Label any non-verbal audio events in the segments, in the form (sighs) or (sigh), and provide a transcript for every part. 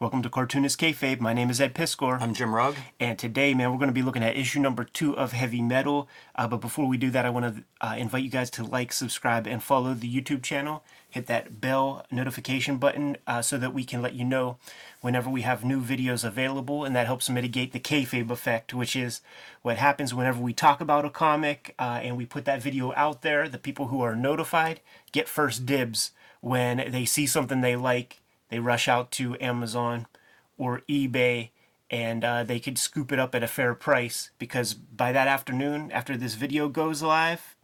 Welcome to Cartoonist Kayfabe. My name is Ed Piskor. I'm Jim Rugg. And today, man, we're going to be looking at issue number two of Heavy Metal. Uh, but before we do that, I want to uh, invite you guys to like, subscribe, and follow the YouTube channel. Hit that bell notification button uh, so that we can let you know whenever we have new videos available. And that helps mitigate the kayfabe effect, which is what happens whenever we talk about a comic uh, and we put that video out there. The people who are notified get first dibs when they see something they like they rush out to Amazon or eBay and uh, they could scoop it up at a fair price because by that afternoon, after this video goes live,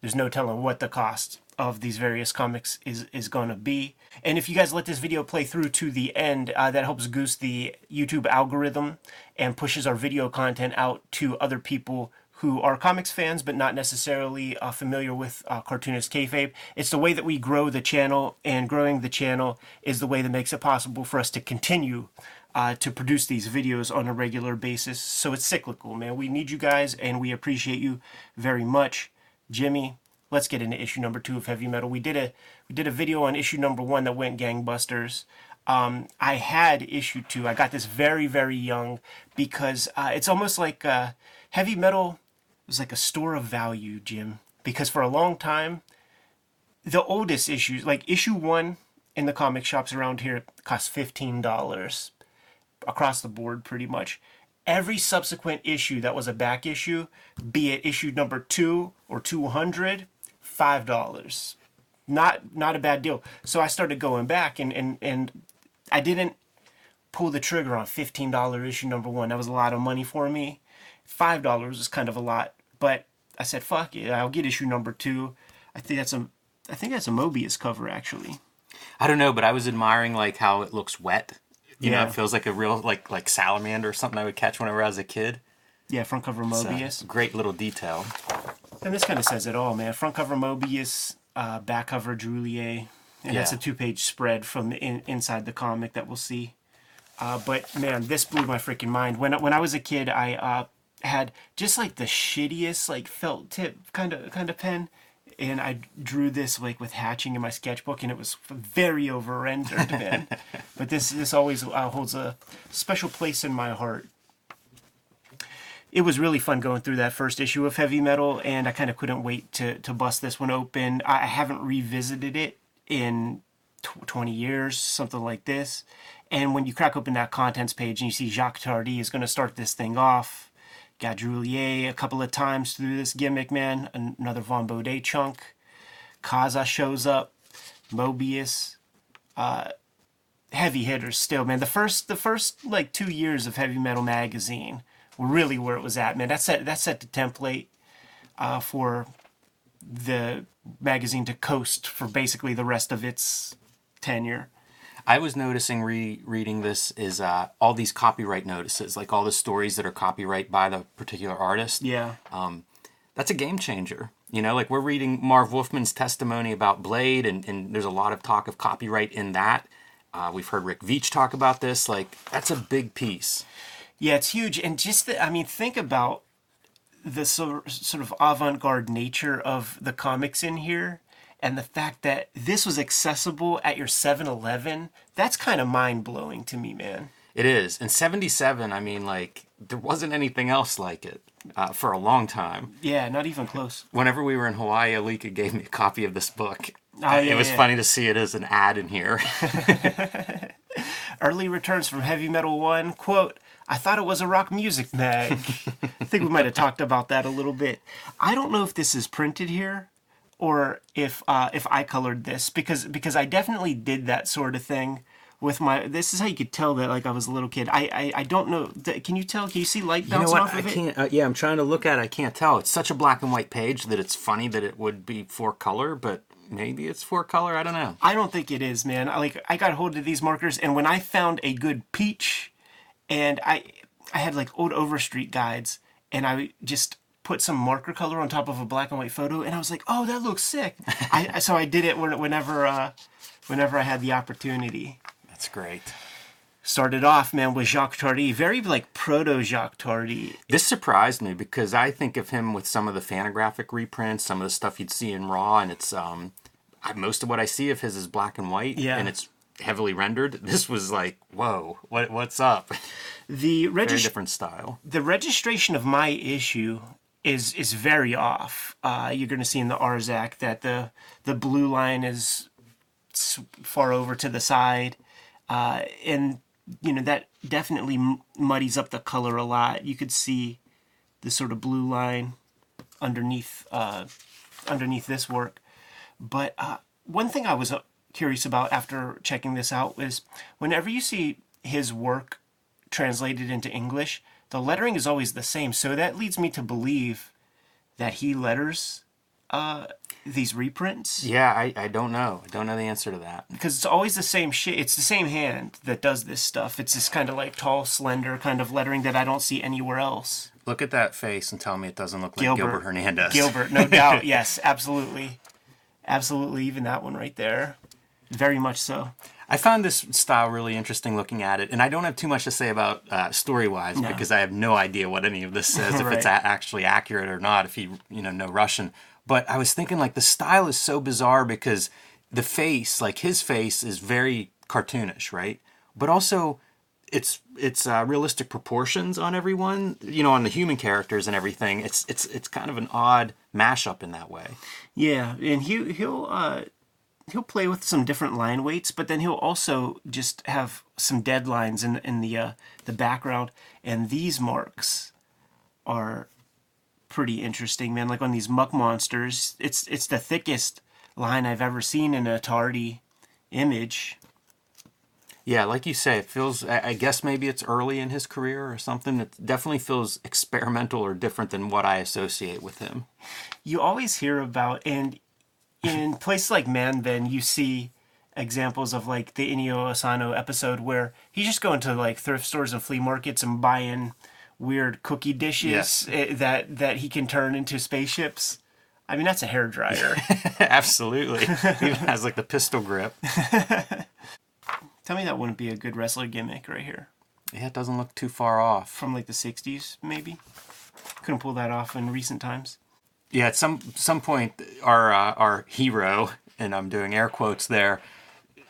there's no telling what the cost of these various comics is is going to be. And if you guys let this video play through to the end, uh, that helps goose the YouTube algorithm and pushes our video content out to other people who are comics fans but not necessarily uh, familiar with uh, cartoonist kayfabe. It's the way that we grow the channel, and growing the channel is the way that makes it possible for us to continue uh, to produce these videos on a regular basis. So it's cyclical, man. We need you guys, and we appreciate you very much, Jimmy. Let's get into issue number two of Heavy Metal. We did a we did a video on issue number one that went gangbusters. Um, I had issue two. I got this very very young because uh, it's almost like uh, heavy metal was like a store of value, Jim, because for a long time, the oldest issues, like issue one in the comic shops around here, cost fifteen dollars across the board, pretty much. Every subsequent issue that was a back issue, be it issue number two or two hundred, five dollars. Not not a bad deal. So I started going back and and and I didn't pull the trigger on fifteen dollar issue number one. That was a lot of money for me. Five dollars is kind of a lot, but I said fuck it. I'll get issue number two. I think that's a I think that's a Moebius cover actually. I don't know, but I was admiring like how it looks wet. You Yeah. know, it feels like a real like like salamander or something I would catch whenever I was a kid. Yeah, front cover Moebius. great little detail. And this kind of says it all, man. Front cover Moebius, uh, back cover Druillet, and that's a two-page spread from in, inside the comic that we'll see. Uh, but man, this blew my freaking mind. When when I was a kid, I uh, had just like the shittiest like felt tip kind of kind of pen, and I drew this like with hatching in my sketchbook, and it was very over rendered, (laughs) but this this always uh, holds a special place in my heart it was really fun going through that first issue of Heavy Metal, and I kind of couldn't wait to to bust this one open. I haven't revisited it in tw 20 years, something like this. And when you crack open that contents page and you see Jacques Tardi is going to start this thing off, got Druillet a couple of times through this gimmick, man. Another Vaughn Bodē chunk. Caza shows up. Moebius. Uh, heavy hitters still, man. The first, the first like two years of Heavy Metal magazine were really where it was at, man. That set that set the template uh, for the magazine to coast for basically the rest of its tenure. I was noticing re-reading this is uh, all these copyright notices, like all the stories that are copyright by the particular artist. Yeah, That's a game changer. You know, like we're reading Marv Wolfman's testimony about Blade, and, and there's a lot of talk of copyright in that. Uh, we've heard Rick Veitch talk about this. Like that's a big piece. yeah, it's huge. And just the, I mean, think about the sort sort of avant-garde nature of the comics in here. And the fact that this was accessible at your 7-Eleven, that's kind of mind-blowing to me, man. It is. In 77, I mean, like, there wasn't anything else like it uh, for a long time. Yeah, not even close. Whenever we were in Hawaii, Alika gave me a copy of this book. Oh, Uh, yeah, it was yeah. funny to see it as an ad in here. (laughs) Early returns from Heavy Metal One. Quote, I thought it was a rock music mag. (laughs) I think we might have talked about that a little bit. I don't know if this is printed here or if uh, if I colored this because because I definitely did that sort of thing with my this is how you could tell that like I was a little kid. I I, I don't know. Can you tell? Can you see light you know what? off I it? can't. Uh, yeah, I'm trying to look at it. I can't tell. It's such a black and white page that it's funny that it would be for color, but maybe it's for color. I don't know. I don't think it is, man. I like I got hold of these markers, and when I found a good peach, and I I had like old Overstreet guides, and I just put some marker color on top of a black and white photo, and I was like, oh, that looks sick. I (laughs) so I did it whenever uh, whenever I had the opportunity. That's great. Started off, man, with Jacques Tardi, very like proto Jacques Tardi. This surprised me because I think of him with some of the Fantagraphic reprints, some of the stuff you'd see in Raw, and it's um, I, most of what I see of his is black and white, Yeah. and it's heavily rendered. (laughs) This was like, whoa, what what's up? The Very different style. the registration of my issue is is very off. Uh, you're going to see in the RZAC that the the blue line is far over to the side, uh, and you know that definitely muddies up the color a lot. You could see the sort of blue line underneath uh, underneath this work. But uh, one thing I was uh, curious about after checking this out was whenever you see his work translated into English, the lettering is always the same. So that leads me to believe that he letters uh, these reprints Yeah, I, I don't know. I don't know the answer to that. because it's always the same shit. It's the same hand that does this stuff. It's this kind of like tall, slender kind of lettering that I don't see anywhere else. Look at that face and tell me it doesn't look like Gilbert, Hernandez. Gilbert, no doubt. (laughs) Yes, absolutely. Absolutely. Even that one right there. Very much so. I found this style really interesting looking at it, and I don't have too much to say about uh, story wise No. because I have no idea what any of this (laughs) says, if it's a- actually accurate or not, if you you know know Russian. But I was thinking like the style is so bizarre because the face, like his face, is very cartoonish, right? But also it's it's uh, realistic proportions on everyone, you know, on the human characters and everything. It's it's it's kind of an odd mashup in that way. Yeah, and he he'll uh he'll play with some different line weights, but then he'll also just have some dead lines in in the uh, the background, and these marks are pretty interesting, man. Like on these muck monsters, it's it's the thickest line I've ever seen in a Tardi image. Yeah, like you say, it feels. I guess maybe it's early in his career or something. It definitely feels experimental or different than what I associate with him. you always hear about and in places like Manben you see examples of like the Inio Asano episode where he's just going to like thrift stores and flea markets and buying weird cookie dishes Yes. eh, that that he can turn into spaceships. I mean that's a hair dryer. (laughs) Absolutely, even has like the pistol grip. (laughs) Tell me that wouldn't be a good wrestler gimmick right here Yeah, it doesn't look too far off. from like the 60s maybe. Couldn't pull that off in recent times. Yeah, at some some point, our uh, our hero, and I'm doing air quotes there,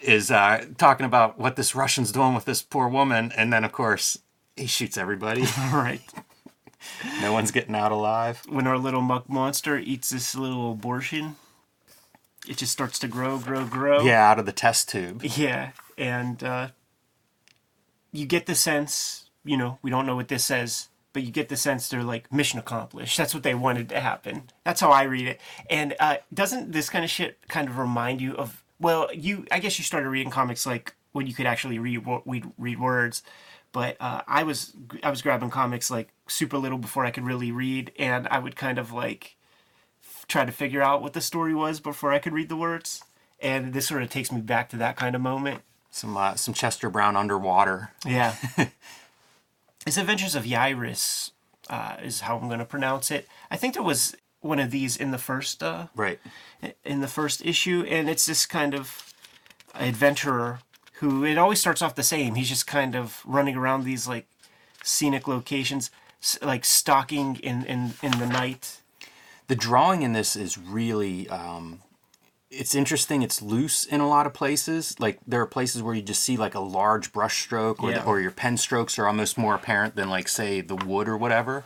is uh, talking about what this Russian's doing with this poor woman, and then of course he shoots everybody. (laughs) right. no one's getting out alive. When our little muck monster eats this little abortion, it just starts to grow, grow, grow. Yeah, out of the test tube. Yeah, and uh, you get the sense, you know, we don't know what this says, but you get the sense they're like mission accomplished. That's what they wanted to happen. That's how I read it. And uh, doesn't this kind of shit kind of remind you of? Well, you I guess you started reading comics like when you could actually read read, read words. But uh, I was I was grabbing comics like super little before I could really read, and I would kind of like try to figure out what the story was before I could read the words. And this sort of takes me back to that kind of moment. Some uh, some Chester Brown underwater. Yeah. (laughs) it's Adventures of Yairis, uh, is how I'm going to pronounce it. I think there was one of these in the first uh, Right. in the first issue, and it's this kind of adventurer who it always starts off the same. He's just kind of running around these like scenic locations, like stalking in in in the night. the drawing in this is really um, it's interesting it's loose in a lot of places. Like there are places where you just see like a large brush stroke or, Yeah. or your pen strokes are almost more apparent than like say the wood or whatever.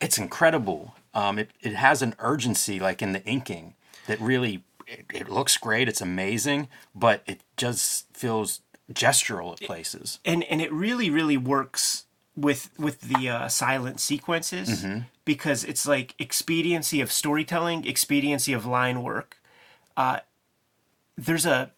It's incredible. Um, it, it has an urgency like in the inking that really it, it looks great it's amazing but it just feels gestural at places. and and it really really works with with the uh, silent sequences because it's like expediency of storytelling, expediency of line work. Uh, there's a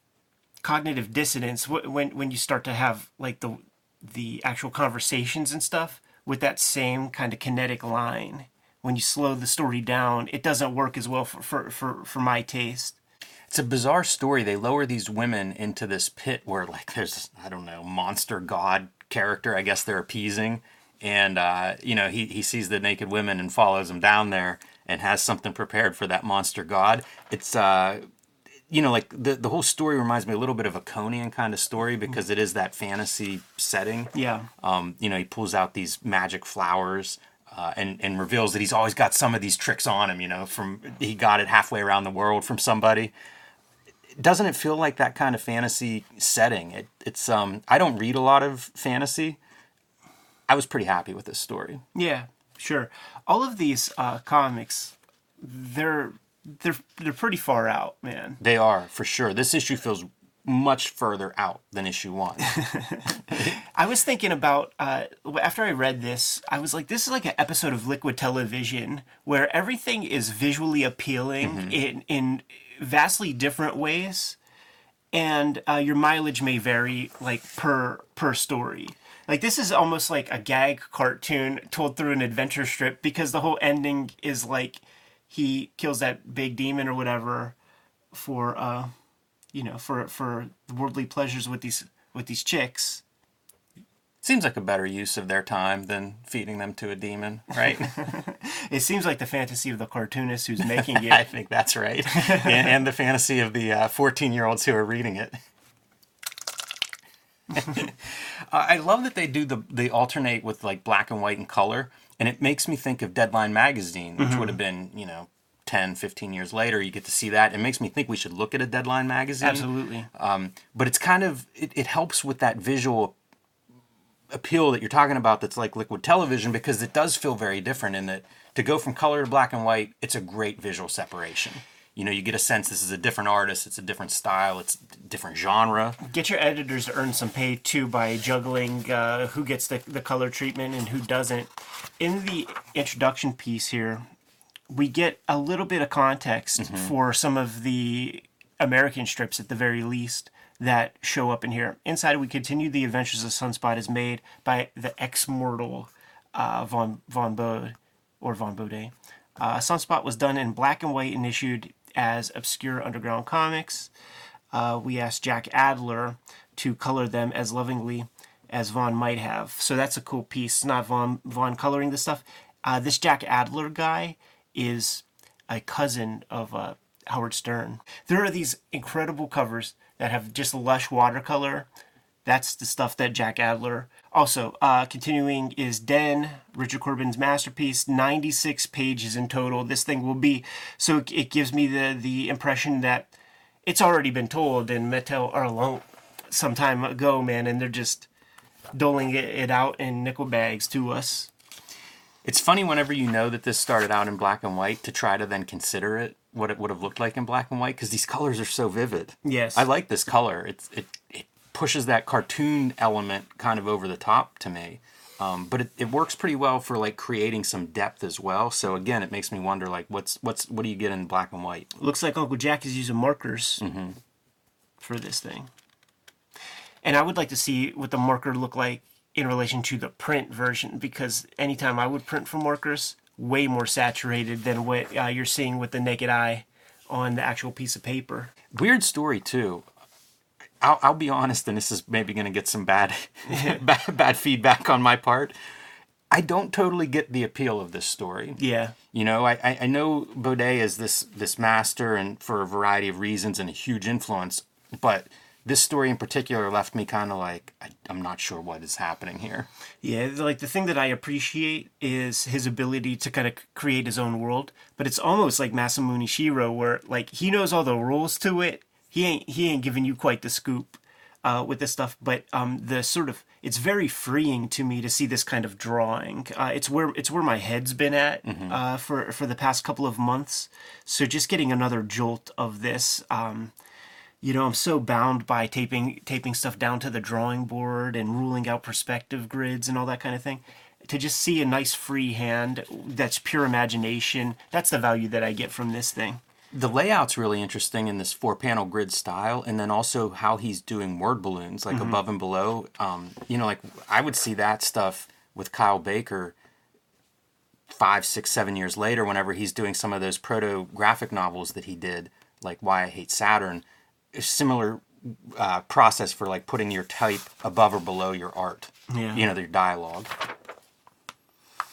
cognitive dissonance when when you start to have like the the actual conversations and stuff with that same kind of kinetic line. When you slow the story down, it doesn't work as well for for for, for my taste. It's a bizarre story. They lower these women into this pit where, like, there's I don't know monster god character. I guess they're appeasing, and uh, you know he he sees the naked women and follows them down there and has something prepared for that monster god. It's uh, you know, like the the whole story reminds me a little bit of a Conan kind of story because it is that fantasy setting. Yeah. Um, you know, he pulls out these magic flowers. Uh, and, and reveals that he's always got some of these tricks on him, you know, from he got it halfway around the world from somebody doesn't it feel like that kind of fantasy setting? It, it's um I don't read a lot of fantasy. I was pretty happy with this story. Yeah, sure. All of these uh, comics, they're they're they're pretty far out, man. They are for sure. This issue feels much further out than issue one. (laughs) I was thinking about uh, after I read this, I was like, this is like an episode of Liquid Television where everything is visually appealing in in vastly different ways, and uh, your mileage may vary like per per story. Like this is almost like a gag cartoon told through an adventure strip because the whole ending is like he kills that big demon or whatever for uh you know for for worldly pleasures with these with these chicks Seems like a better use of their time than feeding them to a demon, right? (laughs) it seems like the fantasy of the cartoonist who's (laughs) making it. I think that's right. and, (laughs) and the fantasy of the 14 year olds who are reading it. (laughs) I love that they do the they alternate with like black and white and color, and it makes me think of Deadline magazine, which would have been you know 10, 15 years later. You get to see that. It makes me think we should look at a Deadline magazine. absolutely Um, but it's kind of it, it helps with that visual appeal that you're talking about. That's like liquid television because it does feel very different in that to go from color to black and white. It's a great visual separation. You know, you get a sense this is a different artist. It's a different style. It's a different genre. get your editors to earn some pay too by juggling uh, who gets the, the color treatment and who doesn't in the introduction piece here we get a little bit of context for some of the american strips at the very least that show up in here inside we continue the adventures of sunspot is made by the ex-mortal uh, von von bode or von bode uh, sunspot was done in black and white and issued as obscure underground comics uh, we asked Jack Adler to color them as lovingly as Vaughn might have. So that's a cool piece. Not Vaughn, Vaughn coloring the stuff. Uh, this Jack Adler guy is a cousin of uh, Howard Stern. There are these incredible covers that have just lush watercolor. That's the stuff that Jack Adler. Also, uh, continuing is Den, Richard Corbin's masterpiece, 96 pages in total. This thing will be so it gives me the the impression that it's already been told and Mattel are alone some time ago, man, and they're just doling it, it out in nickel bags to us. It's funny whenever you know that this started out in black and white to try to then consider it what it would have looked like in black and white because these colors are so vivid. Yes. I like this color. It's it it pushes that cartoon element kind of over the top to me. Um, but it, it works pretty well for like creating some depth as well. So again, it makes me wonder like what's what's what do you get in black and white? Looks like Uncle Jack is using markers for this thing. And I would like to see what the marker look like in relation to the print version because anytime I would print from markers, way more saturated than what uh, you're seeing with the naked eye on the actual piece of paper. Weird story too. I'll, I'll be honest, and this is maybe going to get some bad, (laughs) (laughs) bad bad feedback on my part. I don't totally get the appeal of this story. Yeah. You know, I, I- know Bodē is this this master and for a variety of reasons and a huge influence, but this story in particular left me kind of like I, I'm not sure what is happening here. Yeah, like the thing that I appreciate is his ability to kind of create his own world, but it's almost like Masamune Shirow, where like he knows all the rules to it. He ain't he ain't giving you quite the scoop uh, with this stuff, but um, the sort of it's very freeing to me to see this kind of drawing. Uh, it's where it's where my head's been at uh, for for the past couple of months. So just getting another jolt of this. Um, you know, I'm so bound by taping taping stuff down to the drawing board and ruling out perspective grids and all that kind of thing. To just see a nice free hand that's pure imagination, that's the value that I get from this thing. The layout's really interesting in this four panel grid style, and then also how he's doing word balloons, like above and below. Um, you know, like I would see that stuff with Kyle Baker five, six, seven years later, whenever he's doing some of those proto graphic novels that he did, like Why I Hate Saturn. A similar uh, process for like putting your type above or below your art. Yeah. You know, your dialogue.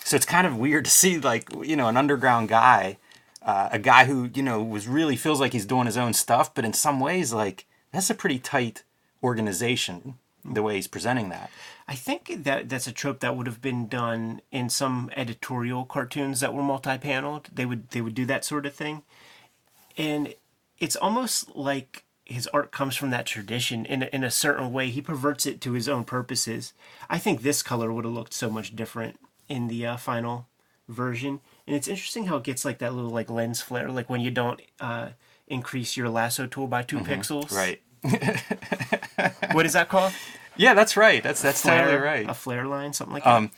So it's kind of weird to see like you know an underground guy uh, a guy who you know was really feels like he's doing his own stuff, but in some ways, like that's a pretty tight organization. The way he's presenting that. I think that that's a trope that would have been done in some editorial cartoons that were multi-paneled. They would they would do that sort of thing, and it's almost like his art comes from that tradition in a, in a certain way. He perverts it to his own purposes. I think this color would have looked so much different in the uh, final version. And it's interesting how it gets like that little like lens flare, like when you don't uh, increase your lasso tool by 2 pixels. Right. (laughs) What is that called? Yeah, that's right. That's that's totally Flare- right. A flare line, something like that. Um,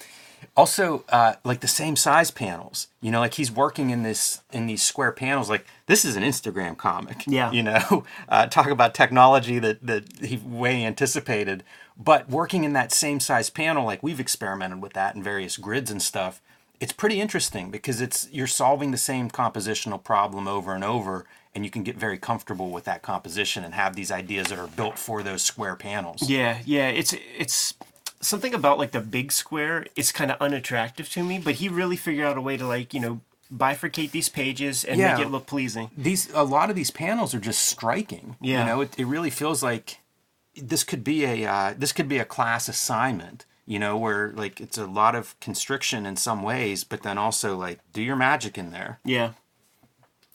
also, uh, like the same size panels. You know, like he's working in this in these square panels. Like this is an Instagram comic. Yeah. You know, (laughs) uh, talk about technology that that he way anticipated. But working in that same size panel, like we've experimented with that in various grids and stuff. It's pretty interesting because it's you're solving the same compositional problem over and over, and you can get very comfortable with that composition and have these ideas that are built for those square panels. Yeah, yeah, it's it's something about like the big square. It's kind of unattractive to me, but he really figured out a way to like you know bifurcate these pages and Yeah. make it look pleasing. these a lot of these panels are just striking. Yeah. you know, it, it really feels like this could be a uh, this could be a class assignment. You know, where like it's a lot of constriction in some ways, but then also like do your magic in there. Yeah,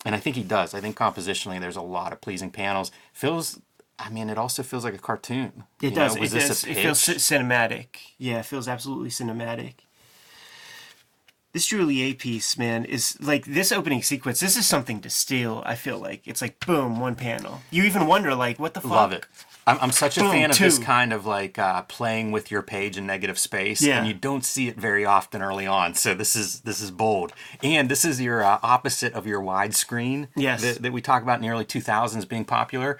And I think he does. I think compositionally, there's a lot of pleasing panels. Feels, I mean, it also feels like a cartoon. it You does. know, was it this does. It feels cinematic. Yeah, it feels absolutely cinematic. This Druillet piece, man, is like this opening sequence. This is something to steal. I feel like it's like boom, one panel. You even wonder like, what the fuck? Love it. I'm, I'm such a Boom, fan of this kind of like uh, playing with your page in negative space, Yeah. and you don't see it very often early on. So this is this is bold, and this is your uh, opposite of your widescreen Yes. that, that we talk about in the early 2000s being popular,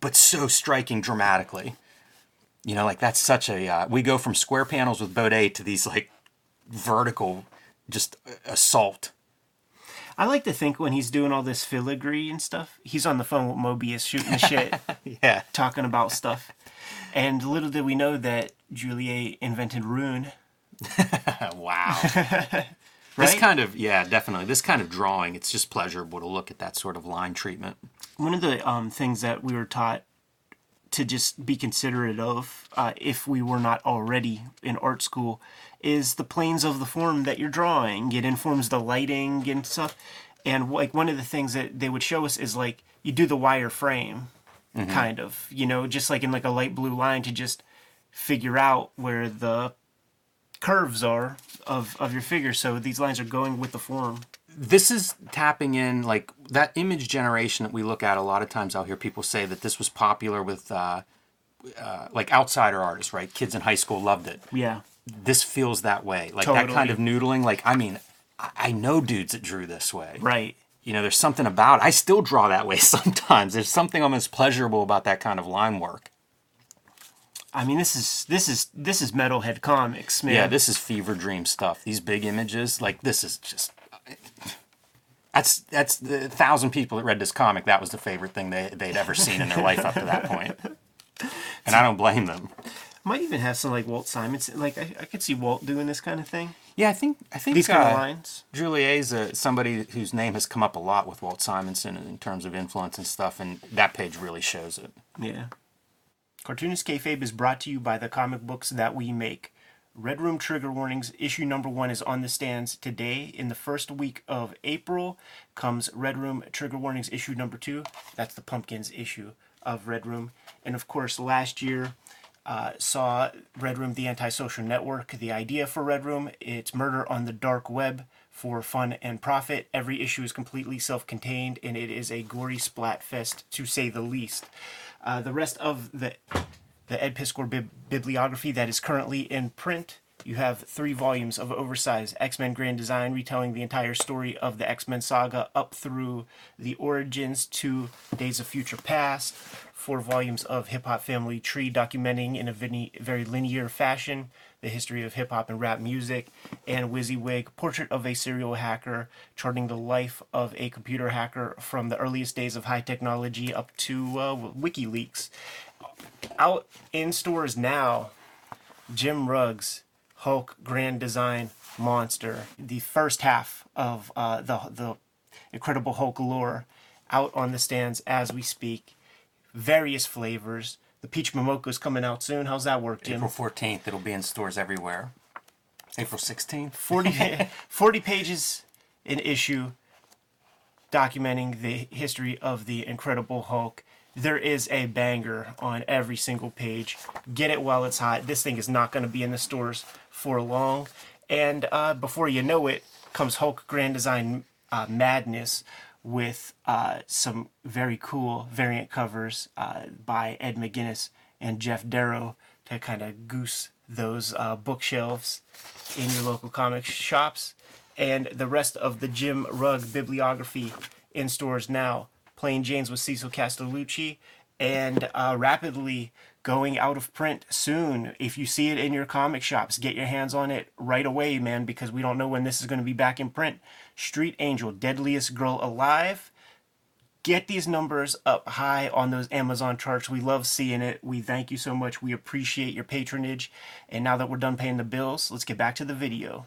but so striking dramatically. You know, like that's such a uh, we go from square panels with Bodē to these like vertical, just uh, assault. I like to think when he's doing all this filigree and stuff, he's on the phone with Moebius shooting shit. (laughs) Yeah, talking about stuff. And little did we know that Druillet invented rune. (laughs) wow. (laughs) Right? This kind of yeah, definitely. This kind of drawing, it's just pleasurable to look at that sort of line treatment. One of the um, things that we were taught to just be considerate of, uh, if we were not already in art school, is the planes of the form that you're drawing. It informs the lighting and stuff. And like one of the things that they would show us is like you do the wire frame, kind of, you know, just like in like a light blue line to just figure out where the curves are of, of your figure. So these lines are going with the form. This is tapping in like that image generation that we look at. A lot of times, I'll hear people say that this was popular with uh, uh, like outsider artists, right? Kids in high school loved it. Yeah. This feels that way, like that kind of noodling. Like I mean, I, I know dudes that drew this way. Right. You know, there's something about. I still draw that way (laughs) sometimes. There's something almost pleasurable about that kind of line work. I mean, this is this is this is metalhead comics, man. Yeah, this is fever dream stuff. These big images, like this is just. Uh, that's that's the thousand people that read this comic. That was the favorite thing they they'd ever seen in their life up to that point, (laughs) and I don't blame them. Might even have some like Walt Simonson. Like I, I could see Walt doing this kind of thing. Yeah, I think I think These kind of uh, lines. Druillet's uh, somebody whose name has come up a lot with Walt Simonson in terms of influence and stuff, and that page really shows it. Yeah. Cartoonist Kayfabe is brought to you by the comic books that we make. Red Room Trigger Warnings issue number one is on the stands today. In the first week of April comes Red Room Trigger Warnings issue number two. That's the Pumpkins issue of Red Room. And of course, last year uh, saw Red Room the Antisocial Network. The idea for Red Room it's murder on the dark web for fun and profit. Every issue is completely self contained and it is a gory splat fest to say the least. Uh, the rest of the the Ed Piskor bib- bibliography that is currently in print. You have three volumes of oversized X Men Grand Design retelling the entire story of the X Men saga up through the origins to Days of Future Past. Four volumes of Hip Hop Family Tree documenting in a very linear fashion the history of hip hop and rap music. And Wizzywig, Portrait of a Serial Hacker, charting the life of a computer hacker from the earliest days of high technology up to uh, WikiLeaks out in stores now. Jim Rugg's, Hulk Grand Design Monster, the first half of uh, the the Incredible Hulk lore, out on the stands as we speak. Various flavors. The peach momoko is coming out soon. How's that work, Jim? April fourteenth, it'll be in stores everywhere. April sixteenth. 40, (laughs) 40 pages an issue documenting the history of the Incredible Hulk. There is a banger on every single page. Get it while it's hot. This thing is not going to be in the stores for long. And uh, before you know it, comes Hulk Grand Design uh, Madness with uh, some very cool variant covers uh, by Ed McGuinness and Geof Darrow to kind of goose those uh, bookshelves in your local comic shops. And the rest of the Jim Rugg bibliography in stores now. Plain Janes with Cecil Castellucci and uh, rapidly going out of print soon. If you see it in your comic shops, get your hands on it right away, man, because we don't know when this is going to be back in print. Street Angel, Deadliest Girl Alive. Get these numbers up high on those Amazon charts. We love seeing it. We thank you so much. We appreciate your patronage. And now that we're done paying the bills, let's get back to the video.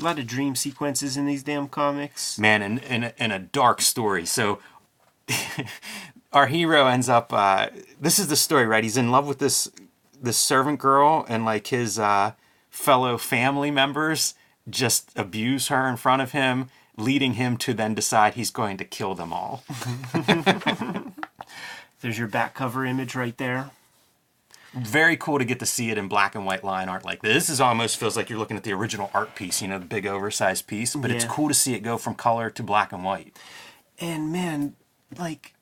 A lot of dream sequences in these damn comics. Man, and, and, a- and a dark story. So (laughs) our hero ends up. Uh, this is the story, right? He's in love with this this servant girl, and like his uh, fellow family members just abuse her in front of him, leading him to then decide he's going to kill them all. (laughs) There's your back cover image right there. Very cool to get to see it in black and white line art like this. This is almost feels like you're looking at the original art piece, you know, the big oversized piece. But it's cool to see it go from color to black and white. And man, like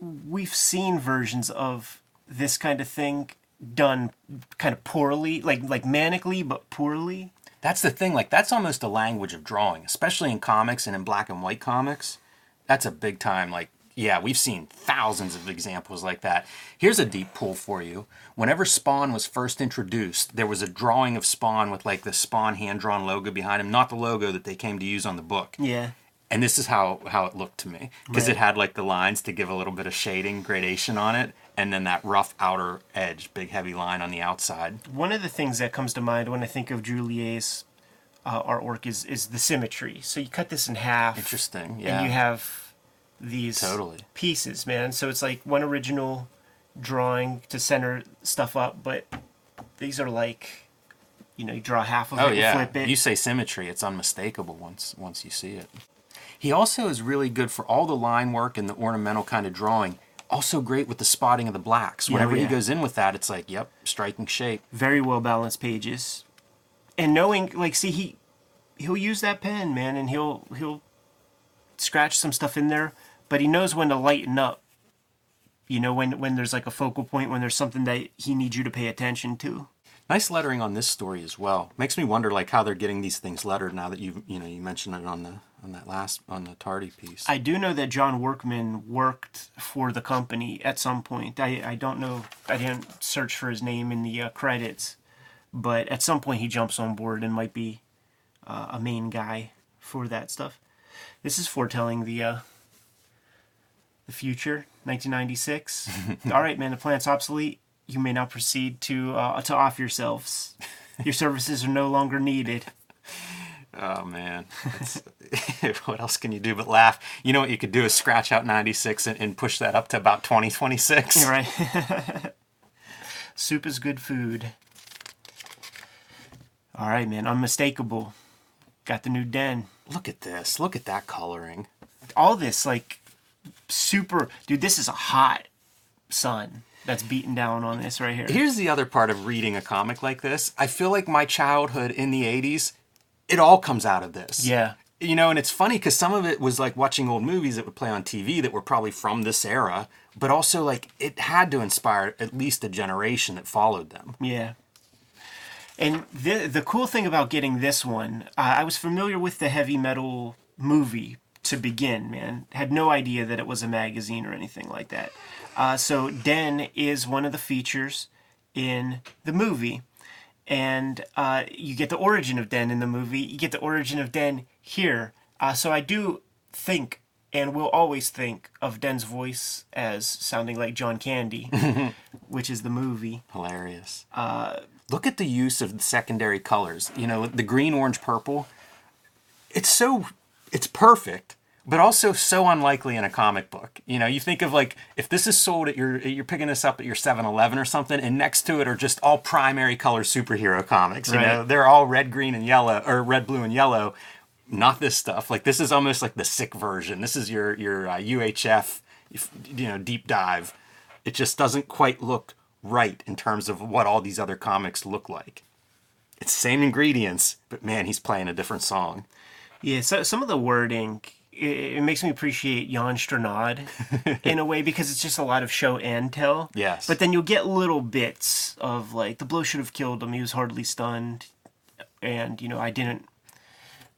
we've seen versions of this kind of thing done kind of poorly, like like manically but poorly. That's the thing. Like that's almost a language of drawing, especially in comics and in black and white comics. That's a big time. Like yeah, we've seen thousands of examples like that. Here's a deep pull for you. Whenever Spawn was first introduced, there was a drawing of Spawn with like the Spawn hand drawn logo behind him, not the logo that they came to use on the book. Yeah. And this is how how it looked to me because Right. it had like the lines to give a little bit of shading, gradation on it, and then that rough outer edge, big heavy line on the outside. One of the things that comes to mind when I think of Druillet's uh, artwork is is the symmetry. So you cut this in half. Interesting. Yeah. And you have these Totally. pieces, man. So it's like one original drawing to center stuff up, but these are like, you know, you draw half of Oh it, yeah, flip it. you say symmetry; it's unmistakable once once you see it. He also is really good for all the line work and the ornamental kind of drawing. Also great with the spotting of the blacks. Yeah, Whenever yeah. he goes in with that, it's like, yep, striking shape. very well balanced pages, and knowing like, see, he he'll use that pen, man, and he'll he'll scratch some stuff in there, but he knows when to lighten up. You know, when when there's like a focal point, when there's something that he needs you to pay attention to. Nice lettering on this story as well. Makes me wonder like how they're getting these things lettered now that you you know you mentioned it on the on that last on the Tardi piece. I do know that John Workman worked for the company at some point. I, I don't know. I didn't search for his name in the uh, credits, but at some point he jumps on board and might be uh, a main guy for that stuff. This is foretelling the uh, the future, 1996. (laughs) All right, man. The plant's obsolete. You may now proceed to uh, to off yourselves. Your services are no longer needed. oh man, (laughs) what else can you do but laugh? You know what you could do is scratch out ninety six and, and push that up to about twenty twenty six. Right. (laughs) Soup is good food. All right, man. Unmistakable. Got the new den. Look at this. Look at that coloring. All this, like, super. Dude, this is a hot sun that's beating down on this right here. Here's the other part of reading a comic like this. I feel like my childhood in the 80s, it all comes out of this. Yeah. You know, and it's funny because some of it was like watching old movies that would play on TV that were probably from this era, but also like it had to inspire at least a generation that followed them. Yeah. And the the cool thing about getting this one, uh, I was familiar with the heavy metal movie to begin, man. Had no idea that it was a magazine or anything like that. Uh, so Den is one of the features in the movie, and uh, you get the origin of Den in the movie. You get the origin of Den here. Uh, so I do think and will always think of Den's voice as sounding like John Candy, (laughs) which is the movie. Hilarious. Look at the use of the secondary colors. You know, the green, orange, purple. It's so, it's perfect, but also so unlikely in a comic book. You know, you think of like if this is sold at your, you're picking this up at your 7-Eleven or something, and next to it are just all primary color superhero comics. You know, they're all red, green, and yellow, or red, blue, and yellow. Not this stuff. Like this is almost like the sick version. This is your your uh, UHF you know deep dive. It just doesn't quite look right in terms of what all these other comics look like. It's same ingredients, but man, he's playing a different song. Yeah, so some of the wording it, it makes me appreciate Jan Strnad (laughs) in a way because it's just a lot of show and tell. Yes. But then you'll get little bits of like the blow should have killed him. He was hardly stunned, and you know I didn't,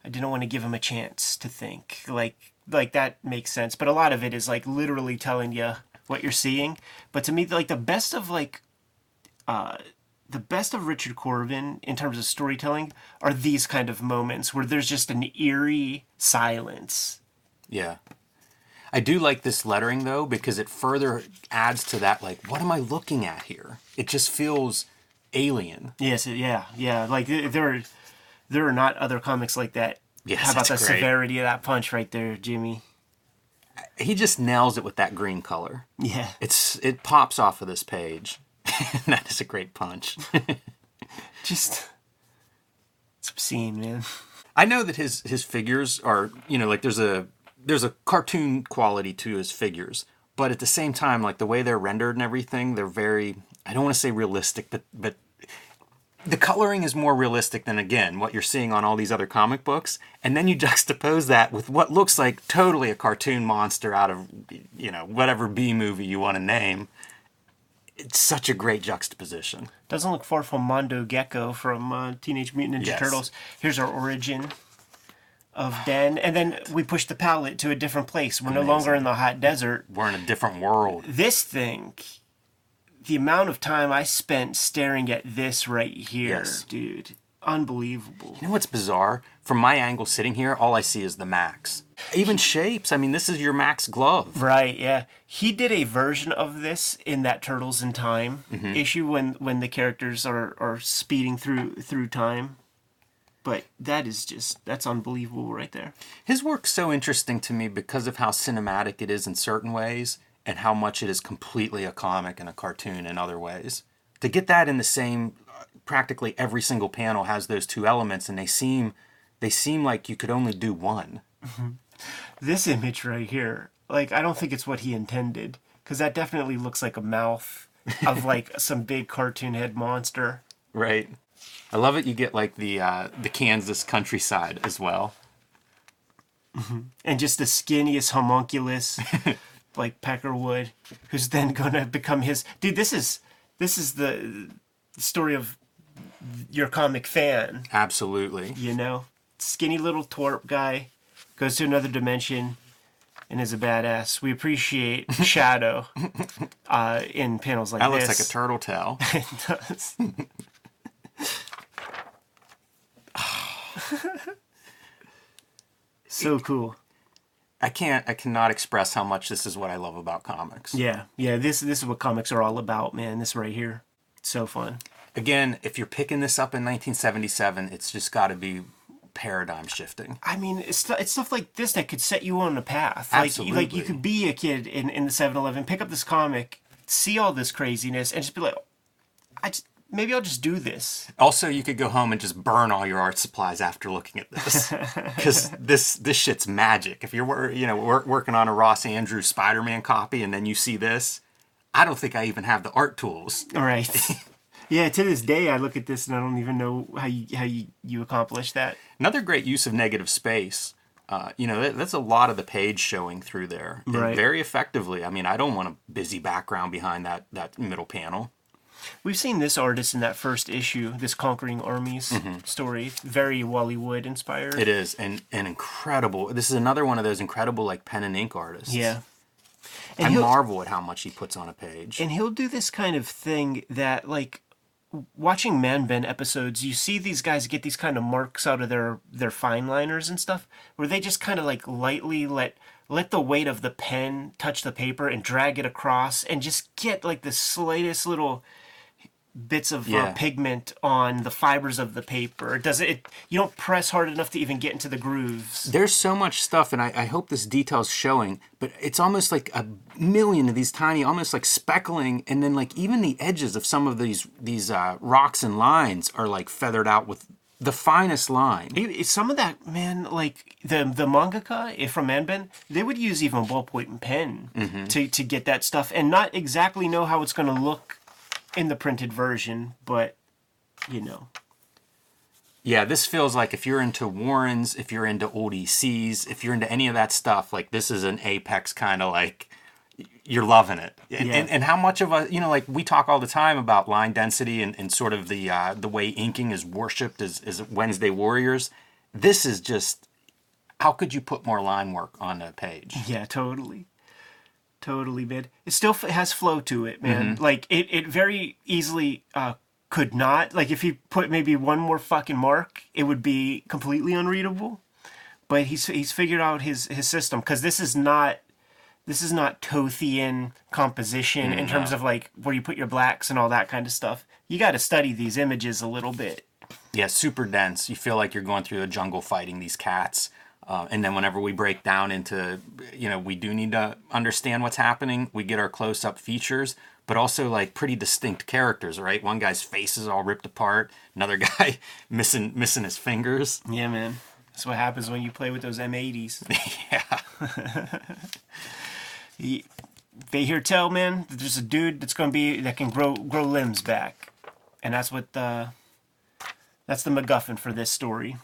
I didn't want to give him a chance to think. Like like that makes sense. But a lot of it is like literally telling you what you're seeing. But to me, like the best of like uh, the best of Richard Corbin in terms of storytelling are these kind of moments where there's just an eerie silence. Yeah. I do like this lettering though because it further adds to that like what am I looking at here? It just feels alien. Yes, yeah, yeah. Like there are there are not other comics like that. Yes, How about the great. severity of that punch right there, Jimmy? He just nails it with that green color. Yeah. It's it pops off of this page. (laughs) that is a great punch. (laughs) Just it's obscene, man. I know that his his figures are, you know, like there's a there's a cartoon quality to his figures, but at the same time like the way they're rendered and everything, they're very I don't want to say realistic, but but the coloring is more realistic than again what you're seeing on all these other comic books and then you (laughs) juxtapose that with what looks like totally a cartoon monster out of you know whatever b movie you want to name it's such a great juxtaposition Doesn't look far from Mondo Gecko from uh, Teenage Mutant Ninja Yes. Turtles. Here's our origin of Den, and then we push the palette to a different place. We're no longer in the hot desert. we're in a different world this thing, the amount of time I spent staring at this right here, Yes. dude, unbelievable. You know what's bizarre? From my angle sitting here, all I see is the Max. Even shapes. I mean, this is your Max glove. Right, yeah. He did a version of this in that Turtles in Time mm-hmm. issue when when the characters are are speeding through through time. But that is just that's unbelievable right there. His work's so interesting to me because of how cinematic it is in certain ways and how much it is completely a comic and a cartoon in other ways. To get that in the same practically every single panel has those two elements and they seem they seem like you could only do one. This image right here, like I don't think it's what he intended cuz that definitely looks like a mouth of (laughs) like some big cartoon head monster. Right. I love it you get like the uh, the Kansas countryside as well. and just the skinniest homunculus (laughs) like Peckerwood, who's then gonna become his dude. This is this is the story of your comic fan. Absolutely. You know, skinny little twerp guy goes to another dimension and is a badass. We appreciate (laughs) Shadow uh, in panels like this. That looks like a turtle tail. (laughs) It does. (laughs) (sighs) so cool. I can't I cannot express how much this is what I love about comics. Yeah, yeah. This this is what comics are all about, man. This right here, so fun. Again, if you're picking this up in 1977, it's just got to be paradigm shifting. I mean, it's, it's stuff like this that could set you on a path. Like, like you could be a kid in, in the 7-Eleven, pick up this comic, see all this craziness, and just be like, I just, maybe I'll just do this. Also, you could go home and just burn all your art supplies after looking at this, (laughs) because this this shit's magic. If you're you know working on a Ross Andru Spider-Man copy and then you see this, I don't think I even have the art tools. All right. (laughs) yeah, to this day, I look at this and I don't even know how you how you, you accomplish that. Another great use of negative space. Uh, you know, that, that's a lot of the page showing through there, and Right. very effectively. I mean, I don't want a busy background behind that that middle panel. We've seen this artist in that first issue, this Conquering Armies story, very Wally Wood inspired. Mm-hmm. It is, and and incredible. This is another one of those incredible like pen and ink artists. Yeah. I And he'll, marvel at how much he puts on a page. and he'll do this kind of thing that like watching Manben episodes, you see these guys get these kind of marks out of their their fine liners and stuff, where they just kind of like lightly let let the weight of the pen touch the paper and drag it across, and just get like the slightest little bits of uh, pigment on the fibers of the paper. Does it, it? You don't press hard enough to even get into the grooves. There's so much stuff, and I, I hope this detail's showing, but it's almost like a million of these tiny, almost like speckling, and then like even the edges of some of these these uh, rocks and lines are like feathered out with the finest line. It- some of that man, like the the mangaka if from Manben, they would use even ballpoint and pen Mm-hmm. to to get that stuff, and not exactly know how it's going to look in the printed version, but you know, Yeah, this feels like if you're into Warrens, if you're into old ECs, if you're into any of that stuff, like this is an apex kind of like you're loving it. And, Yeah. and, and how much of a you know like we talk all the time about line density and, and sort of the uh, the way inking is worshipped as, as Wednesday Warriors. This is just how could you put more line work on a page? yeah, totally, totally, man. It still f- has flow to it, man. Mm-hmm. Like it, it very easily uh, could not. Like if he put maybe one more fucking mark, it would be completely unreadable. But he's he's figured out his his system because this is not this is not Tothian composition in terms of like where you put your blacks and all that kind of stuff. You got to study these images a little bit. Yeah, super dense. You feel like you're going through the jungle fighting these cats. Uh, and then whenever we break down into, you know, we do need to understand what's happening. We get our close-up features, but also like pretty distinct characters, right? One guy's face is all ripped apart. Another (laughs) guy missing missing his fingers. Yeah, man. That's what happens when you play with those M80s. (laughs) yeah, (laughs) He- they hear tell, man, that there's a dude that's gonna be that can grow grow limbs back, and that's what the that's the MacGuffin for this story.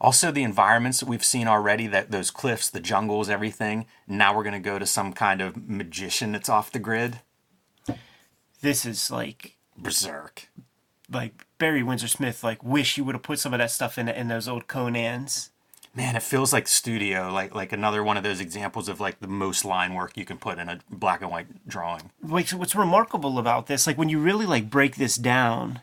Also, the environments that we've seen already, that those cliffs, the jungles, everything. Now we're gonna go to some kind of magician that's off the grid. This is like Berserk. like Barry Windsor Smith. Like, wish you would have put some of that stuff in in those old Conans. Man, it feels like studio, like like another one of those examples of like the most line work you can put in a black and white drawing. like what's remarkable about this like when you really like break this down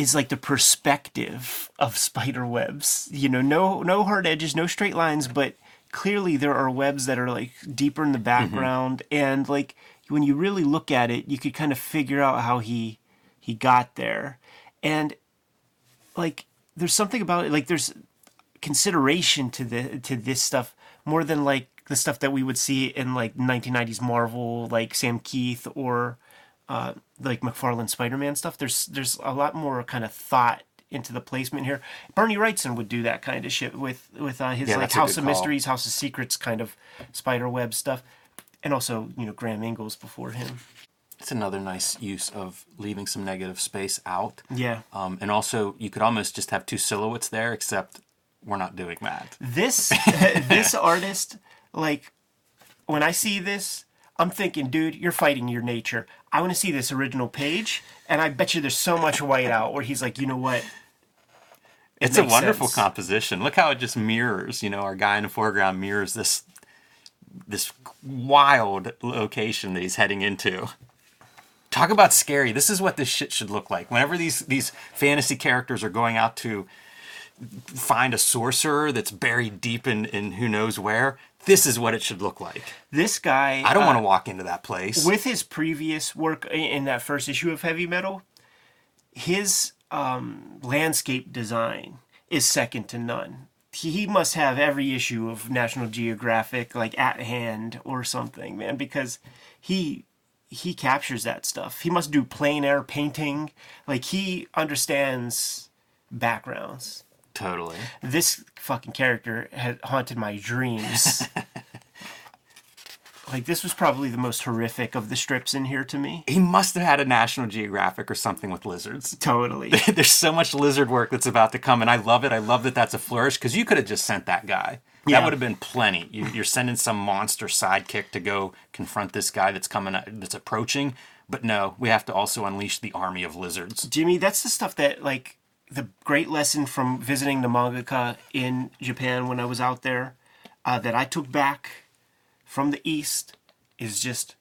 is like the perspective of spider webs. You know no no hard edges no straight lines but clearly there are webs that are like deeper in the background. And like when you really look at it you could kind of figure out how he he got there. And like there's something about it like there's consideration to the to this stuff more than like the stuff that we would see in like 1990s Marvel, like Sam Kieth or uh, like McFarlane Spider-Man stuff. There's there's a lot more kind of thought into the placement here. Bernie Wrightson would do that kind of shit with with uh, his Yeah, like House of call. Mysteries, House of Secrets kind of spider web stuff, and also you know Graham Ingels before him. It's another nice use of leaving some negative space out. Yeah, Um, and also, you could almost just have two silhouettes there, except we're not doing that. this (laughs) this artist like when i see this i'm thinking dude you're fighting your nature i want to see this original page and i bet you there's so much white out where he's like you know what It's a wonderful sense. composition. Look how it just mirrors. You know, our guy in the foreground mirrors this this wild location that he's heading into. Talk about scary. This is what this shit should look like. Whenever these these fantasy characters are going out to find a sorcerer that's buried deep in, in who knows where, this is what it should look like. this guy I don't uh, want to walk into that place. with his previous work in that first issue of heavy metal his um, landscape design is second to none he he must have every issue of national geographic like at hand or something man because he he captures that stuff he must do plein air painting like he understands backgrounds totally. this fucking character had haunted my dreams. (laughs) like this was probably the most horrific of the strips in here to me. He must have had a National Geographic or something with lizards. Totally. (laughs) There's so much lizard work that's about to come, and I love it. I love that that's a flourish because you could have just sent that guy. Yeah. That would have been plenty. You, you're sending some monster sidekick to go confront this guy that's coming, that's approaching. But no, we have to also unleash the army of lizards. Jimmy, that's the stuff that like the great lesson from visiting the mangaka in Japan when I was out there uh, that I took back from the East is just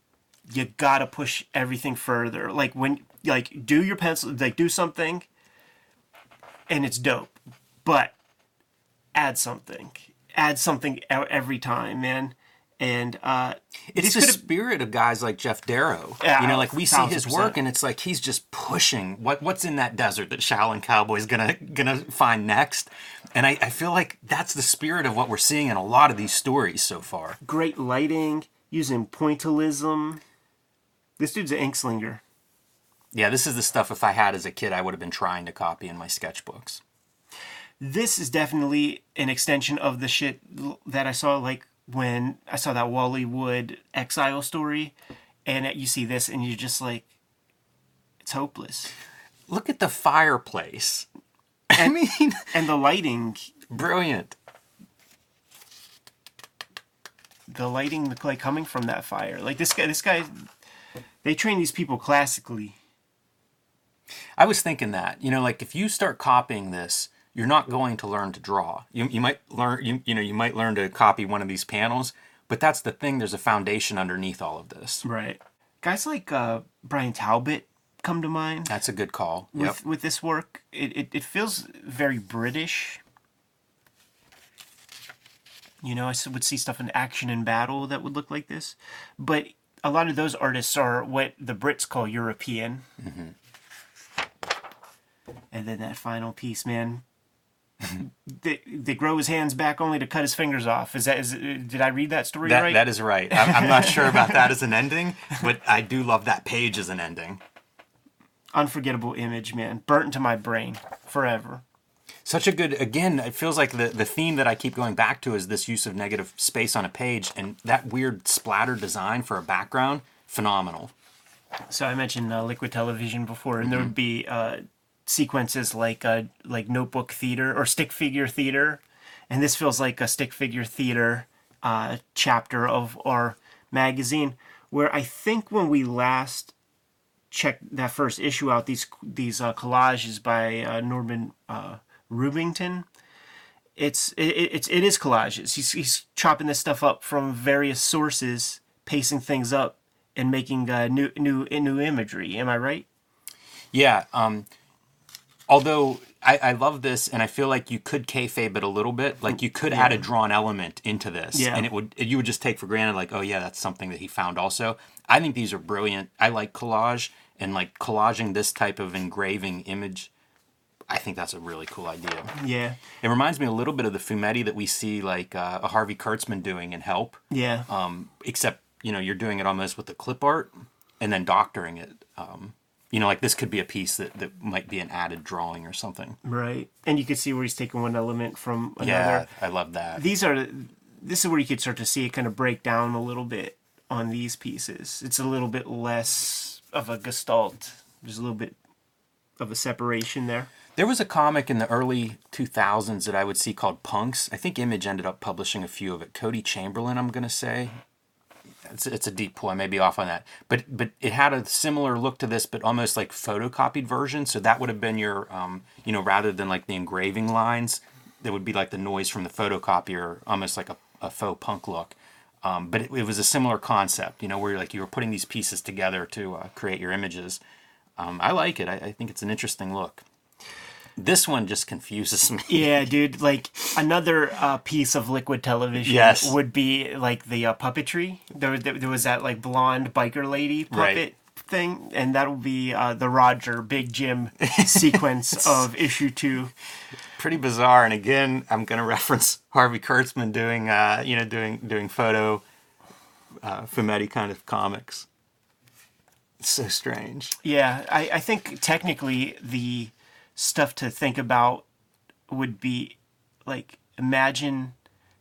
you gotta push everything further. Like when like do your pencil like do something and it's dope, but add something. Add something every time, man. And uh, It's the spirit of guys like Geof Darrow. Yeah, you know, like we see his work, percent. and it's like he's just pushing. What what's in that desert that Shaolin Cowboy's gonna gonna find next? And I, I feel like that's the spirit of what we're seeing in a lot of these stories so far. great lighting, using pointillism. This dude's an inkslinger. Yeah, this is the stuff if I had as a kid, I would have been trying to copy in my sketchbooks. this is definitely an extension of the shit that I saw like when I saw that Wally Wood exile story, and you see this and you're just like, it's hopeless. Look at the fireplace. I mean, (laughs) And the lighting, brilliant. the lighting like coming from that fire, like this guy, this guy, they train these people classically. I was thinking that, you know, like if you start copying this, you're not going to learn to draw. You, you might learn, you, you know, you might learn to copy one of these panels, but that's the thing. There's a foundation underneath all of this. Right. Guys like uh, Bryan Talbot come to mind. That's a good call. Yep. with with this work. It, it it feels very British. You know, I would see stuff in action and battle that would look like this, but a lot of those artists are what the Brits call European. And then that final piece, man. (laughs) they, they grow his hands back only to cut his fingers off. Is that is did I read that story That, right? that is right. I'm, I'm not sure about that as an ending, (laughs) but I do love that page as an ending. Unforgettable image, man. Burnt into my brain forever. Such a good, again, it feels like the, the theme that I keep going back to is this use of negative space on a page and that weird splatter design for a background, phenomenal. So I mentioned uh, liquid television before, and there would be uh, sequences like uh, like notebook theater or stick figure theater, and this feels like a stick figure theater uh, chapter of our magazine. Where I think when we last checked that first issue out, these these uh, collages by uh, Norman uh, Rubington. It's it, it's it is collages. He's he's chopping this stuff up from various sources, pacing things up, and making uh, new new new imagery. Am I right? Yeah. Um, although I, I love this, and I feel like you could kayfabe it a little bit. Like you could add a drawn element into this, Yeah. and it would you would just take for granted, like, oh yeah, that's something that he found. Also, I think these are brilliant. I like collage, and like collaging this type of engraving image. I think that's a really cool idea. Yeah, It reminds me a little bit of the fumetti that we see like uh, a Harvey Kurtzman doing in Help, yeah, um, except you know you're doing it almost with the clip art and then doctoring it. Um, you know, like this could be a piece that, that might be an added drawing or something. right. And you can see where he's taking one element from another. Yeah, I love that. These are this is where you could start to see it kind of break down a little bit on these pieces. It's a little bit less of a gestalt. There's a little bit of a separation there. There was a comic in the early 2000s that I would see called Punks. I think Image ended up publishing a few of it. Kody Chamberlain, I'm going to say. It's, it's a deep pull. I may be off on that. But but it had a similar look to this, but almost like photocopied version. So that would have been your, um, you know, rather than like the engraving lines, that would be like the noise from the photocopier, almost like a, a faux punk look. Um, but it, it was a similar concept, you know, where like you were putting these pieces together to uh, create your images. Um, I like it. I, I think it's an interesting look. This one just confuses me. Yeah, (laughs) dude. Like another uh, piece of liquid television Yes. would be like the uh, puppetry. There, there, was that like blonde biker lady puppet Right. thing, and that'll be uh, the Roger Big Jim (laughs) sequence (laughs) of issue two. Pretty bizarre. And again, I'm going to reference Harvey Kurtzman doing, uh, you know, doing doing photo uh, fumetti kind of comics. It's so strange. Yeah, I, I think technically the stuff to think about would be like imagine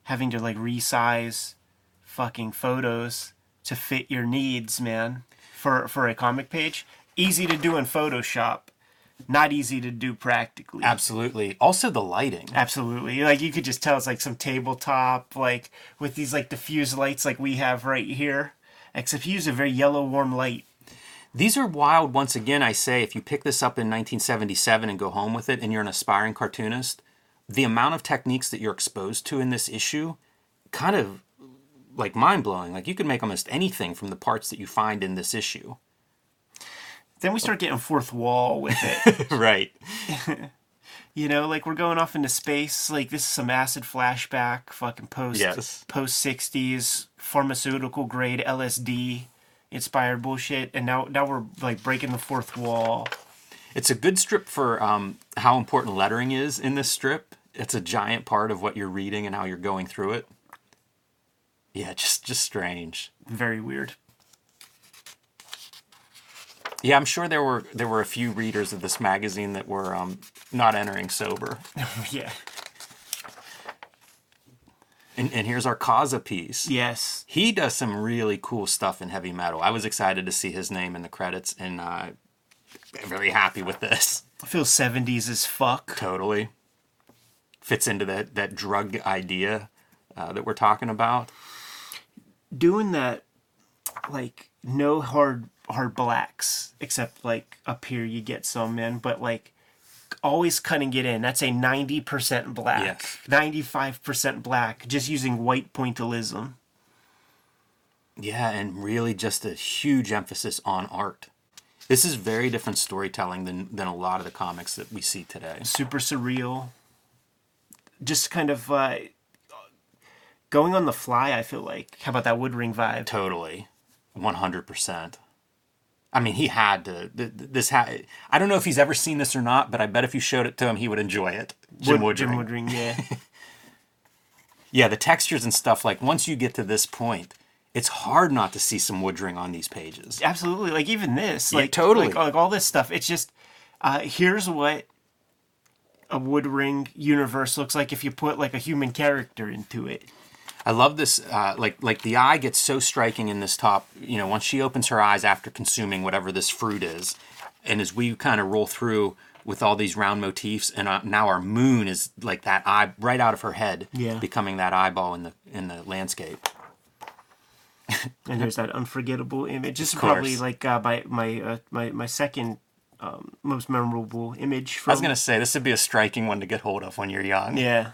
having to like resize fucking photos to fit your needs, man, for for a comic page. Easy to do in Photoshop, not easy to do practically. Absolutely. Also, the lighting. Absolutely. Like you could just tell it's like some tabletop, like with these like diffuse lights like we have right here. Except he used a very yellow warm light. These are wild. Once again, I say, if you pick this up in 1977 and go home with it, and you're an aspiring cartoonist, the amount of techniques that you're exposed to in this issue, kind of like mind blowing. Like you could make almost anything from the parts that you find in this issue. Then we start getting fourth wall with it. (laughs) right. (laughs) You know, like we're going off into space. Like this is some acid flashback, fucking post Yes. post sixties pharmaceutical grade LSD inspired bullshit. And now now we're like breaking the fourth wall. It's a good strip for um, how important lettering is in this strip. It's a giant part of what you're reading and how you're going through it. Yeah, just just strange. Very weird. Yeah, I'm sure there were there were a few readers of this magazine that were um, not entering sober. (laughs) yeah. And, and here's our Caza piece. Yes. He does some really cool stuff in heavy metal. I was excited to see his name in the credits, and uh, very happy with this. I feel 70s as fuck. Totally fits into that that drug idea uh, that we're talking about. Doing that, like, no hard hard blacks, except, like, up here you get some, man, but, like, always cutting it in. That's a 90% black, Yes. 95% black, just using white pointillism. Yeah, and really just a huge emphasis on art. This is very different storytelling than than a lot of the comics that we see today. super surreal. Just kind of uh, going on the fly. I feel like. How about that Woodring vibe? Totally, one hundred percent. I mean, he had to. th- th- This had. I don't know if he's ever seen this or not, but I bet if you showed it to him, he would enjoy it. Jim Wood- Woodring. Jim Woodring. Yeah. (laughs) Yeah, the textures and stuff. Like once you get to this point, it's hard not to see some Woodring on these pages. Absolutely. Like even this. Yeah, Like totally. Like, like all this stuff. It's just. Uh, here's what a Woodring universe looks like if you put like a human character into it. I love this. Uh, like like the eye gets so striking in this top. You know, once she opens her eyes after consuming whatever this fruit is, and as we kind of roll through with all these round motifs, and uh, now our moon is like that eye right out of her head, Yeah. becoming that eyeball in the in the landscape. and there's that unforgettable image. This is probably like uh, my my uh, my my second um, most memorable image. From, I was gonna say this would be a striking one to get hold of when you're young. Yeah.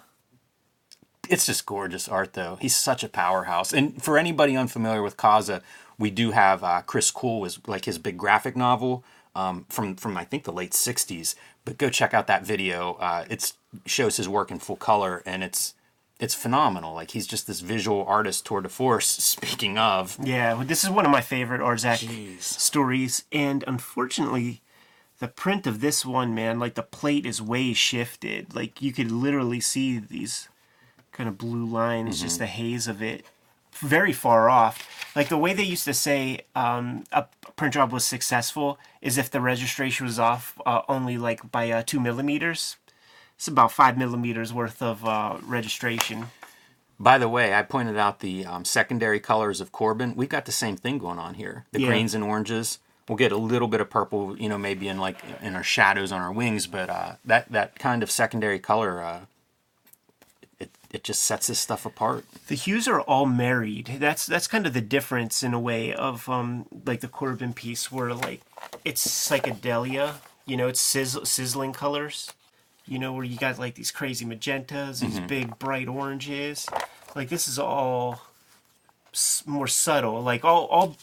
It's just gorgeous art though. He's such a powerhouse. And for anybody unfamiliar with Caza, we do have uh, Kris Kool was like his big graphic novel um, from from I think the late '60s. But go check out that video. Uh, it shows his work in full color, and it's it's phenomenal. Like he's just this visual artist tour de force. (laughs) Speaking of, Yeah, well, this is one of my favorite Arzak Jeez. stories, and unfortunately, the print of this one, man, like the plate is way shifted. Like you could literally see these kind of blue lines, just the haze of it, very far off. Like the way they used to say um, a print job was successful is if the registration was off uh, only like by uh, two millimeters. It's about five millimeters worth of uh, registration. by the way, I pointed out the um, secondary colors of Corben. We've got the same thing going on here. The Yeah. greens and oranges. We'll get a little bit of purple, you know, maybe in like in our shadows on our wings, but uh, that that kind of secondary color, uh, it just sets this stuff apart. the hues are all married. That's that's kind of the difference in a way of um like the Corben piece where like it's psychedelia, you know, it's sizz- sizzling colors, you know, where you got like these crazy magentas, these big bright oranges. Like this is all s- more subtle, like all all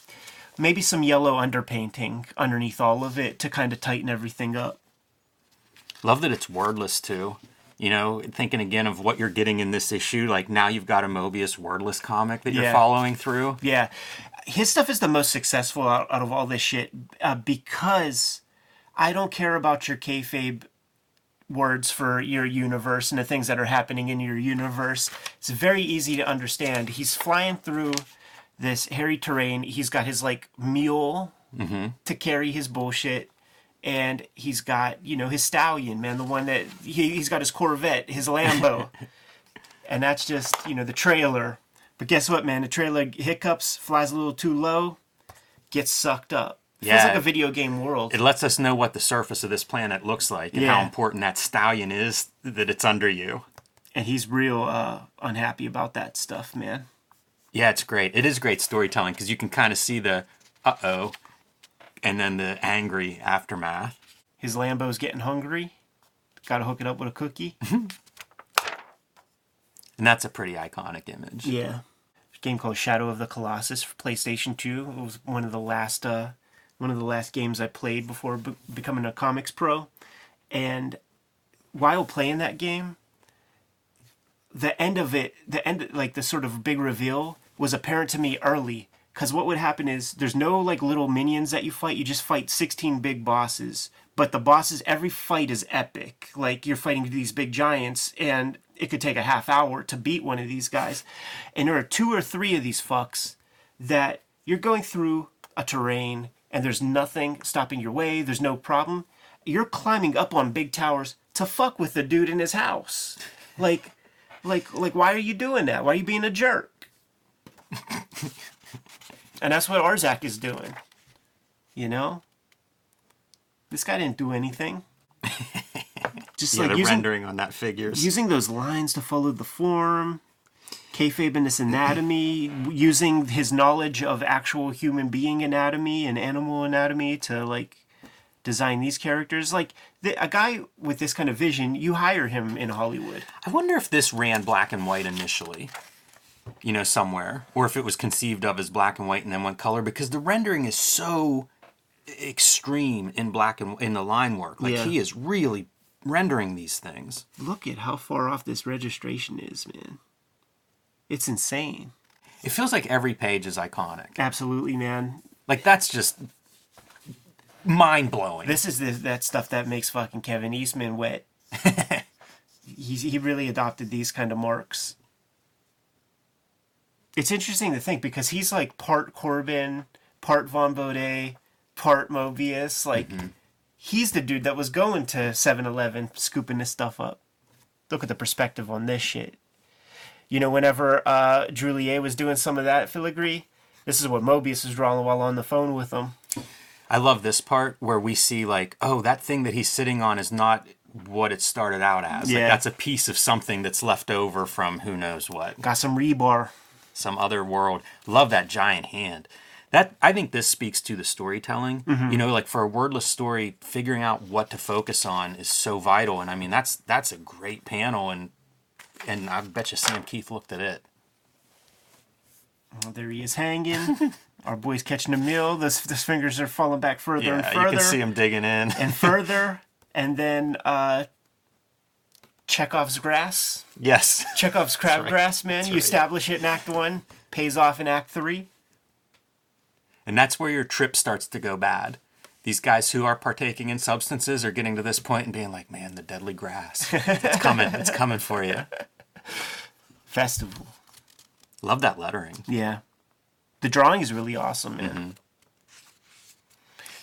maybe some yellow underpainting underneath all of it to kind of tighten everything up. Love that it's wordless too. You know, thinking again of what you're getting in this issue, like now you've got a Moebius wordless comic that you're Yeah. following through. Yeah, his stuff is the most successful out, out of all this shit uh, because I don't care about your kayfabe words for your universe and the things that are happening in your universe. It's very easy to understand. He's flying through this hairy terrain. He's got his like mule to carry his bullshit. And he's got, you know, his stallion, man, the one that he, he's got his Corvette, his Lambo. (laughs) and that's just, you know, the trailer. But guess what, man? The trailer hiccups, flies a little too low, gets sucked up. Yeah. like a video game world. It lets us know what the surface of this planet looks like and how important that stallion is that it's under you. and he's real uh, unhappy about that stuff, man. Yeah, it's great. It is great storytelling because you can kind of see the uh oh and then the angry aftermath. His Lambo's getting hungry. Got to hook it up with a cookie. (laughs) And that's a pretty iconic image. yeah. A game called Shadow of the Colossus for PlayStation 2. It was one of the last uh, one of the last games I played before be- becoming a comics pro. And while playing that game, the end of it, the end, like the sort of big reveal, was apparent to me early. Because what would happen is there's no like little minions that you fight. You just fight 16 big bosses. But the bosses, every fight is epic. Like you're fighting these big giants, and it could take a half hour to beat one of these guys. And there are two or three of these fucks that you're going through a terrain and there's nothing stopping your way, there's no problem, you're climbing up on big towers to fuck with the dude in his house. Like, like, like, why are you doing that? Why are you being a jerk? (laughs) and that's what Arzak is doing. You know? This guy didn't do anything. (laughs) Just Yeah, like using, rendering on that figures. using those lines to follow the form, kayfabe in this anatomy, using his knowledge of actual human being anatomy and animal anatomy to like design these characters. Like the, a guy with this kind of vision, you hire him in Hollywood. I wonder if this ran black and white initially, you know, somewhere, or if it was conceived of as black and white and then went color because the rendering is so extreme in black and in the line work. Like Yeah. he is really rendering these things. Look at how far off this registration is, man. It's insane. It feels like every page is iconic. Absolutely, man. Like that's just mind blowing. This is the, that stuff that makes fucking Kevin Eastman wet. (laughs) He's, he really adopted these kind of marks. It's interesting to think because he's like part Corben, part Vaughn Bodē, part Moebius. Like, he's the dude that was going to 7 Eleven scooping this stuff up. Look at the perspective on this shit. You know, whenever uh, Druillet was doing some of that filigree, this is what Moebius was drawing while on the phone with him. I love this part where we see like, oh, that thing that he's sitting on is not what it started out as. Yeah. Like that's a piece of something that's left over from who knows what. Got some rebar. Some other world. Love that giant hand. That I think this speaks to the storytelling. Mm-hmm. You know, like for a wordless story, figuring out what to focus on is so vital. And I mean, that's that's a great panel, and and I bet you Sam Kieth looked at it. Well, there he is hanging. (laughs) Our boy's catching a meal. Those, those fingers are falling back further and Yeah, further you can see him digging in. and further. (laughs) And then uh, Chekhov's grass. yes, Chekhov's crabgrass, man. You right. establish it in Act One, pays off in Act Three. and that's where your trip starts to go bad. These guys who are partaking in substances are getting to this point and being like, "Man, the deadly grass, it's coming, it's coming for you." (laughs) Festival. Love that lettering. Yeah. The drawing is really awesome, man. Mm-hmm.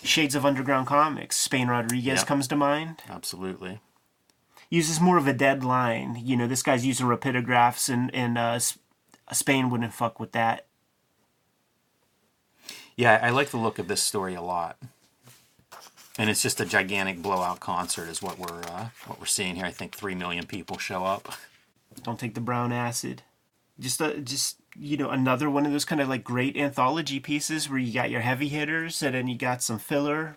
Shades of Underground Comics. Spain Rodriguez Yep. comes to mind. Absolutely. Uses more of a dead line. You know, this guy's using rapidographs, and and uh, Spain wouldn't fuck with that. Yeah, I like the look of this story a lot. And it's just a gigantic blowout concert is what we're uh, what we're seeing here. I think three million people show up. Don't take the brown acid. Just uh, just you know, another one of those kind of like great anthology pieces where you got your heavy hitters and then you got some filler.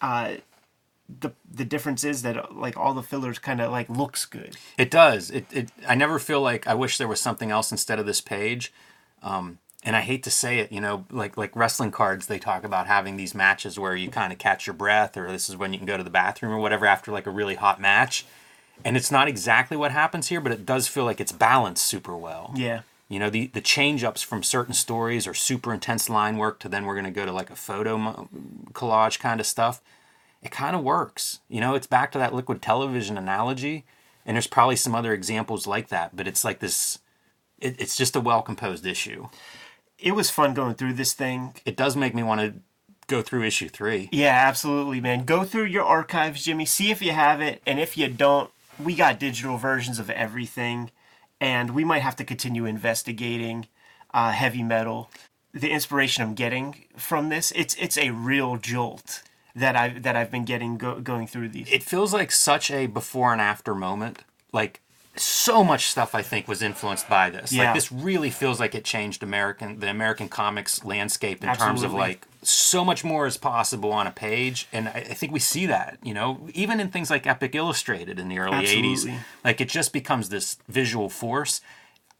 Uh, the the difference is that like all the fillers kind of like looks good. It does. It, it I never feel like I wish there was something else instead of this page. Um, and I hate to say it, you know, like like wrestling cards, they talk about having these matches where you kind of catch your breath, or this is when you can go to the bathroom or whatever after like a really hot match. And it's not exactly what happens here, but it does feel like it's balanced super well. Yeah. You know, the, the change ups from certain stories or super intense line work to then we're going to go to like a photo mo- collage kind of stuff. It kind of works. You know, it's back to that liquid television analogy. And there's probably some other examples like that, but it's like this, it, it's just a well composed issue. It was fun going through this thing. It does make me want to go through issue three. Yeah, absolutely, man. Go through your archives, Jimmy. See if you have it, and if you don't, we got digital versions of everything, and we might have to continue investigating uh, heavy metal. The inspiration I'm getting from this, it's it's a real jolt that I that I've been getting go, going through these. It feels like such a before and after moment. Like, so much stuff I think was influenced by this. Yeah. Like this really feels like it changed American the American comics landscape in terms of like so much more is possible on a page, and I, I think we see that. You know, even in things like Epic Illustrated in the early Absolutely. '80s, like it just becomes this visual force.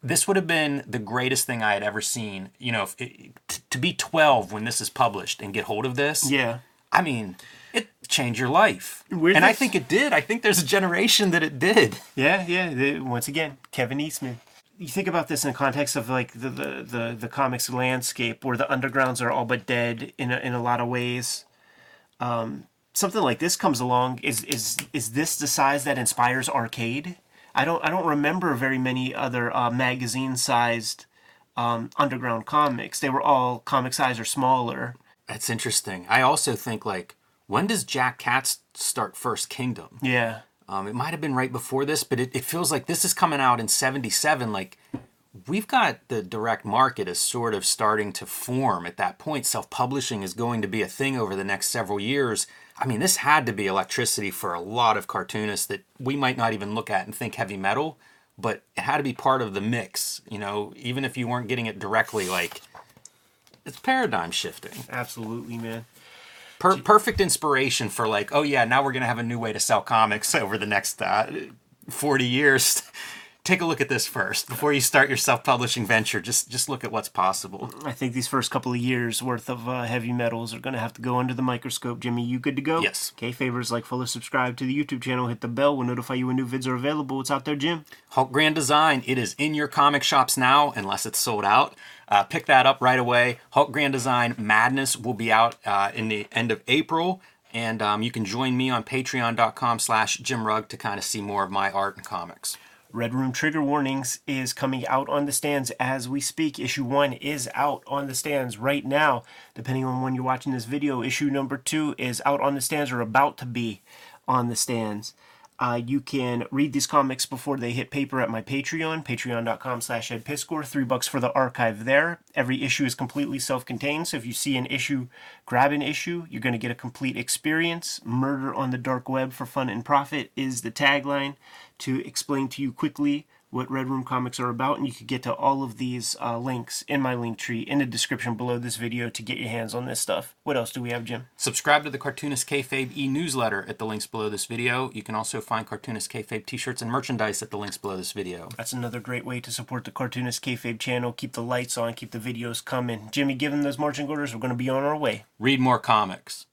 This would have been the greatest thing I had ever seen. You know, if it, t- to be 12 when this is published and get hold of this. yeah, I mean, it changed your life. And I think it did. I think there's a generation that it did. yeah, yeah. Once again, Kevin Eastman. You think about this in the context of like the the, the, the comics landscape where the undergrounds are all but dead in a, in a lot of ways. Um, something like this comes along. Is is is this the size that inspires arcade? I don't I don't remember very many other uh, magazine sized um, underground comics. They were all comic size or smaller. That's interesting. I also think like when does Jack Katz start First Kingdom? Yeah. Um, it might have been right before this, but it, it feels like this is coming out in 77. Like, we've got the direct market is sort of starting to form at that point. Self publishing is going to be a thing over the next several years. I mean, this had to be electricity for a lot of cartoonists that we might not even look at and think heavy metal, but it had to be part of the mix. You know, even if you weren't getting it directly, like, it's paradigm shifting. Absolutely, man. Per- perfect inspiration for like, oh yeah, now we're gonna have a new way to sell comics (laughs) over the next uh, forty years. (laughs) Take a look at this first before you start your self-publishing venture. Just just look at what's possible. I think these first couple of years worth of uh, heavy metals are going to have to go under the microscope. Jimmy, you good to go? Yes. Okay, favors like follow, subscribe to the YouTube channel, hit the bell. We'll notify you when new vids are available. What's out there, Jim? Hulk Grand Design. It is in your comic shops now, unless it's sold out. Uh, pick that up right away. Hulk Grand Design Madness will be out uh, in the end of April. And um, you can join me on patreon.com slash Jim Rugg to kind of see more of my art and comics. Red Room Trigger Warnings is coming out on the stands as we speak. Issue 1 is out on the stands right now. Depending on when you're watching this video, issue number 2 is out on the stands or about to be on the stands. Uh, you can read these comics before they hit paper at my Patreon, patreon.com slash edpiskor. Three bucks for the archive there. Every issue is completely self-contained, so if you see an issue, grab an issue. You're going to get a complete experience. Murder on the dark web for fun and profit is the tagline to explain to you quickly what Red Room Comics are about, and you can get to all of these uh, links in my link tree in the description below this video to get your hands on this stuff. What else do we have, Jim? Subscribe to the Cartoonist Kayfabe e-newsletter at the links below this video. You can also find Cartoonist Kayfabe t-shirts and merchandise at the links below this video. That's another great way to support the Cartoonist Kayfabe channel. Keep the lights on, keep the videos coming. Jimmy, given those marching orders, we're going to be on our way. Read more comics.